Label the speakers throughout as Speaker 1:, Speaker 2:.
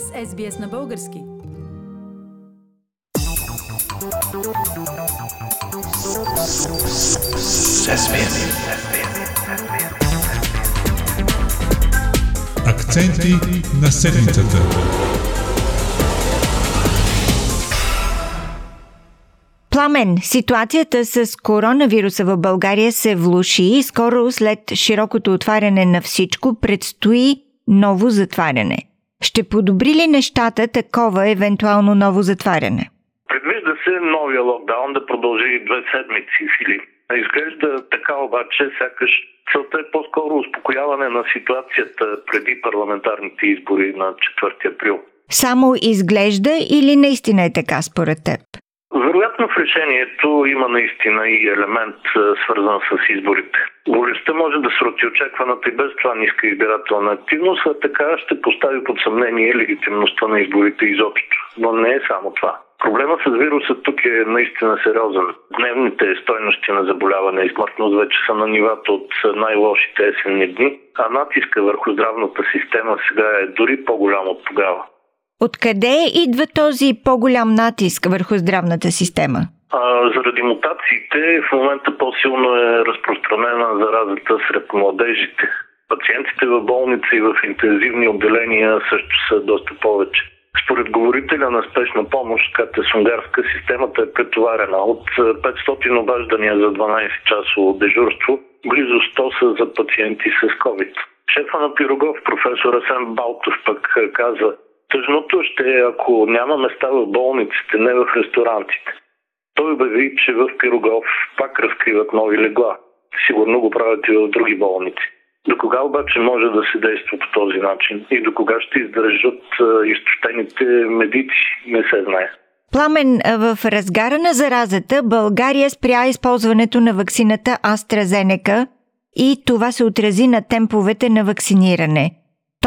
Speaker 1: сте с SBS на български.
Speaker 2: Акценти на седмицата.
Speaker 3: Пламен, ситуацията с коронавируса в България се влуши и скоро след широкото отваряне на всичко предстои ново затваряне. Ще подобри ли нещата такова евентуално ново затваряне?
Speaker 4: Предвижда се новия локдаун да продължи две седмици, Филип. Изглежда така обаче, сякаш целта е по-скоро успокояване на ситуацията преди парламентарните избори на 4 април.
Speaker 3: Само изглежда или наистина е така според теб?
Speaker 4: Вероятно в решението има наистина и елемент свързан с изборите. Болестта може да срути очакваната и без това ниска избирателна активност, а така ще постави под съмнение легитимността на изборите изобщо. Но не е само това. Проблема с вируса тук е наистина сериозен. Дневните стойности на заболяване и смъртност вече са на нивата от най-лошите есенни дни, а натиска върху здравната система сега е дори по-голям от тогава.
Speaker 3: Откъде идва този по-голям натиск върху здравната система?
Speaker 4: А, заради мутациите в момента по-силно е разпространена заразата сред младежите. Пациентите в болница и в интензивни отделения също са доста повече. Според говорителя на спешна помощ, Катя Сунгарска, системата е претоварена. От 500 обаждания за 12-часово дежурство, близо 100 са за пациенти с COVID. Шефа на Пирогов, професор Асен Балтов, пък каза, Тъжното ще е, ако няма места в болниците, не в ресторантите. Той обяви, че в Пирогов пак разкриват нови легла. Сигурно го правят и в други болници. До кога обаче може да се действа по този начин и до кога ще издържат изтощените медици, не се знае.
Speaker 3: Пламен, в разгара на заразата България спря използването на вакцината AstraZeneca и това се отрази на темповете на вакциниране.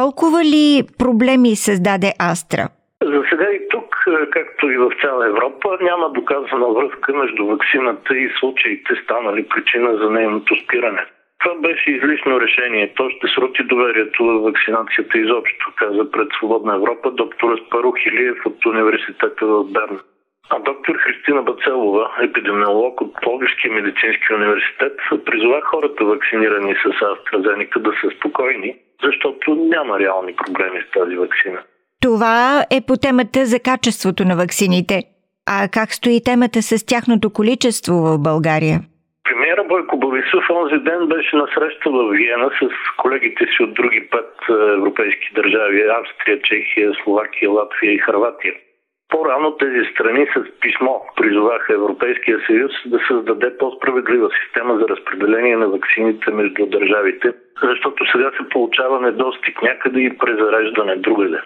Speaker 3: Толкова ли проблеми създаде Астра?
Speaker 4: За сега и тук, както и в цяла Европа, няма доказана връзка между вакцината и случаите станали причина за нейното спиране. Това беше излишно решение. То ще срути доверието в вакцинацията изобщо, каза пред Свободна Европа доктор Аспарух Илиев от университета в Берн. А доктор Христина Бацелова, епидемиолог от Пловдивския медицински университет, призова хората вакцинирани с AstraZeneca да са спокойни, защото няма реални проблеми с тази вакцина.
Speaker 3: Това е по темата за качеството на вакцините. А как стои темата с тяхното количество в България?
Speaker 4: Премьера Бойко Борисов онзи ден беше на среща в Виена с колегите си от други пет европейски държави Австрия, Чехия, Словакия, Латвия и Харватия. По-рано тези страни с писмо призоваха Европейския съюз да създаде по-справедлива система за разпределение на вакцините между държавите, защото сега се получава недостиг някъде и презареждане другаде.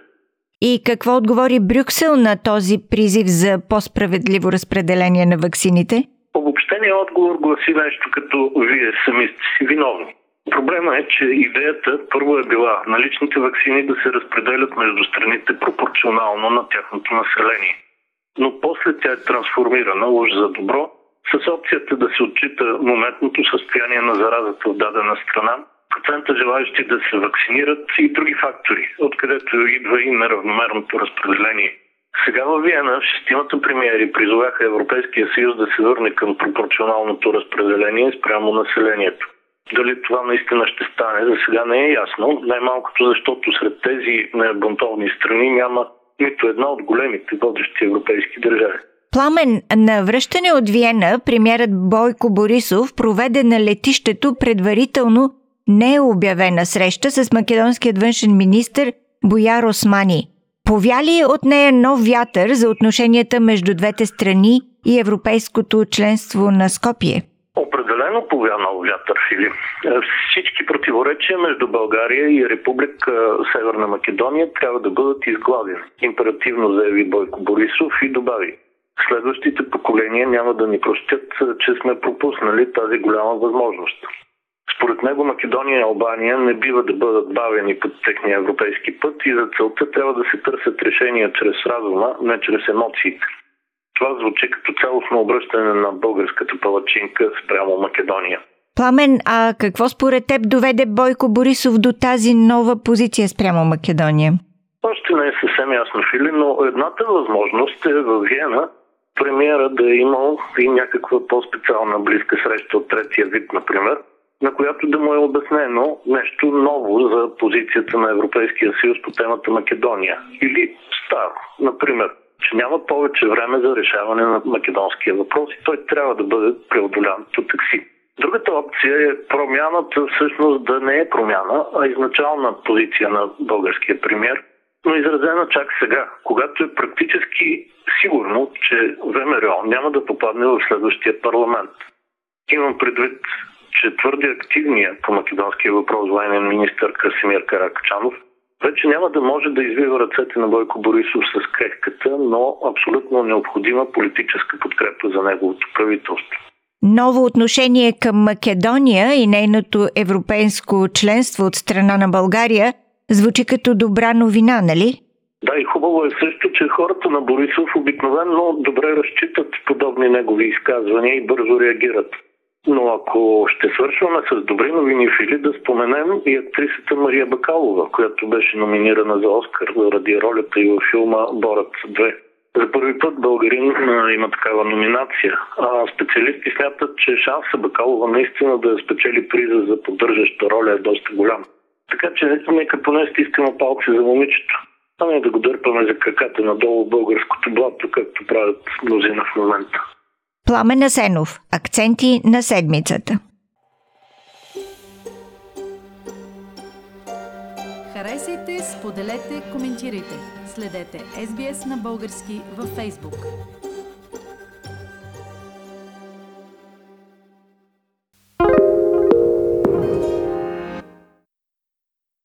Speaker 3: И какво отговори Брюксел на този призив за по-справедливо разпределение на вакцините?
Speaker 4: Обобщеният отговор гласи нещо като вие сами сте си виновни. Проблема е, че идеята първо е била наличните вакцини да се разпределят между страните пропорционално на тяхното население. Но после тя е трансформирана уж за добро, с опцията да се отчита моментното състояние на заразата в дадена страна, процента желаящи да се вакцинират и други фактори, откъдето идва и неравномерното разпределение. Сега във Виена шестимата премиери призоваха Европейския съюз да се върне към пропорционалното разпределение спрямо населението. Дали това наистина ще стане, за сега не е ясно. Най-малкото защото сред тези бунтовни страни няма нито една от големите водещи европейски държави.
Speaker 3: Пламен, на връщане от Виена, премьерът Бойко Борисов проведе на летището предварително не е обявена среща с македонският външен министр Бояр Османи. Повяли от нея нов вятър за отношенията между двете страни и европейското членство на Скопие?
Speaker 4: Определено повя нов вятър, Филип. Всички противоречия между България и Република Северна Македония трябва да бъдат изгладени. Императивно заяви Бойко Борисов и добави. Следващите поколения няма да ни простят, че сме пропуснали тази голяма възможност. Според него Македония и Албания не бива да бъдат бавени под техния европейски път и за целта трябва да се търсят решения чрез разума, не чрез емоциите. Това звучи като цялостно обръщане на българската палачинка спрямо Македония.
Speaker 3: Пламен, а какво според теб доведе Бойко Борисов до тази нова позиция спрямо Македония?
Speaker 4: Още не е съвсем ясно, Фили, но едната възможност е в Виена премиера да е имал и някаква по-специална близка среща от третия вид, например, на която да му е обяснено нещо ново за позицията на Европейския съюз по темата Македония. Или старо, например, че няма повече време за решаване на македонския въпрос и той трябва да бъде преодолян по такси. Другата опция е промяната всъщност да не е промяна, а изначална позиция на българския премьер, но изразена чак сега, когато е практически сигурно, че ВМРО няма да попадне в следващия парламент. Имам предвид, че твърде активният по македонския въпрос военен министр Красимир Каракачанов вече няма да може да извива ръцете на Бойко Борисов с крехката, но абсолютно необходима политическа подкрепа за неговото правителство.
Speaker 3: Ново отношение към Македония и нейното европейско членство от страна на България звучи като добра новина, нали?
Speaker 4: Да, и хубаво е също, че хората на Борисов обикновено добре разчитат подобни негови изказвания и бързо реагират. Но ако ще свършваме с добри новини, Фили, да споменем и актрисата Мария Бакалова, която беше номинирана за Оскар заради ролята и във филма Борът 2. За първи път българин има такава номинация. А специалисти смятат, че шанса Бакалова наистина да спечели приза за поддържаща роля е доста голям. Така че нека поне стискаме палци за момичето. А не да го дърпаме за краката надолу българското блато, както правят мнозина в момента.
Speaker 3: Пламен Асенов. Акценти на седмицата.
Speaker 1: Харесайте, споделете, коментирайте. Следете SBS на български във Facebook.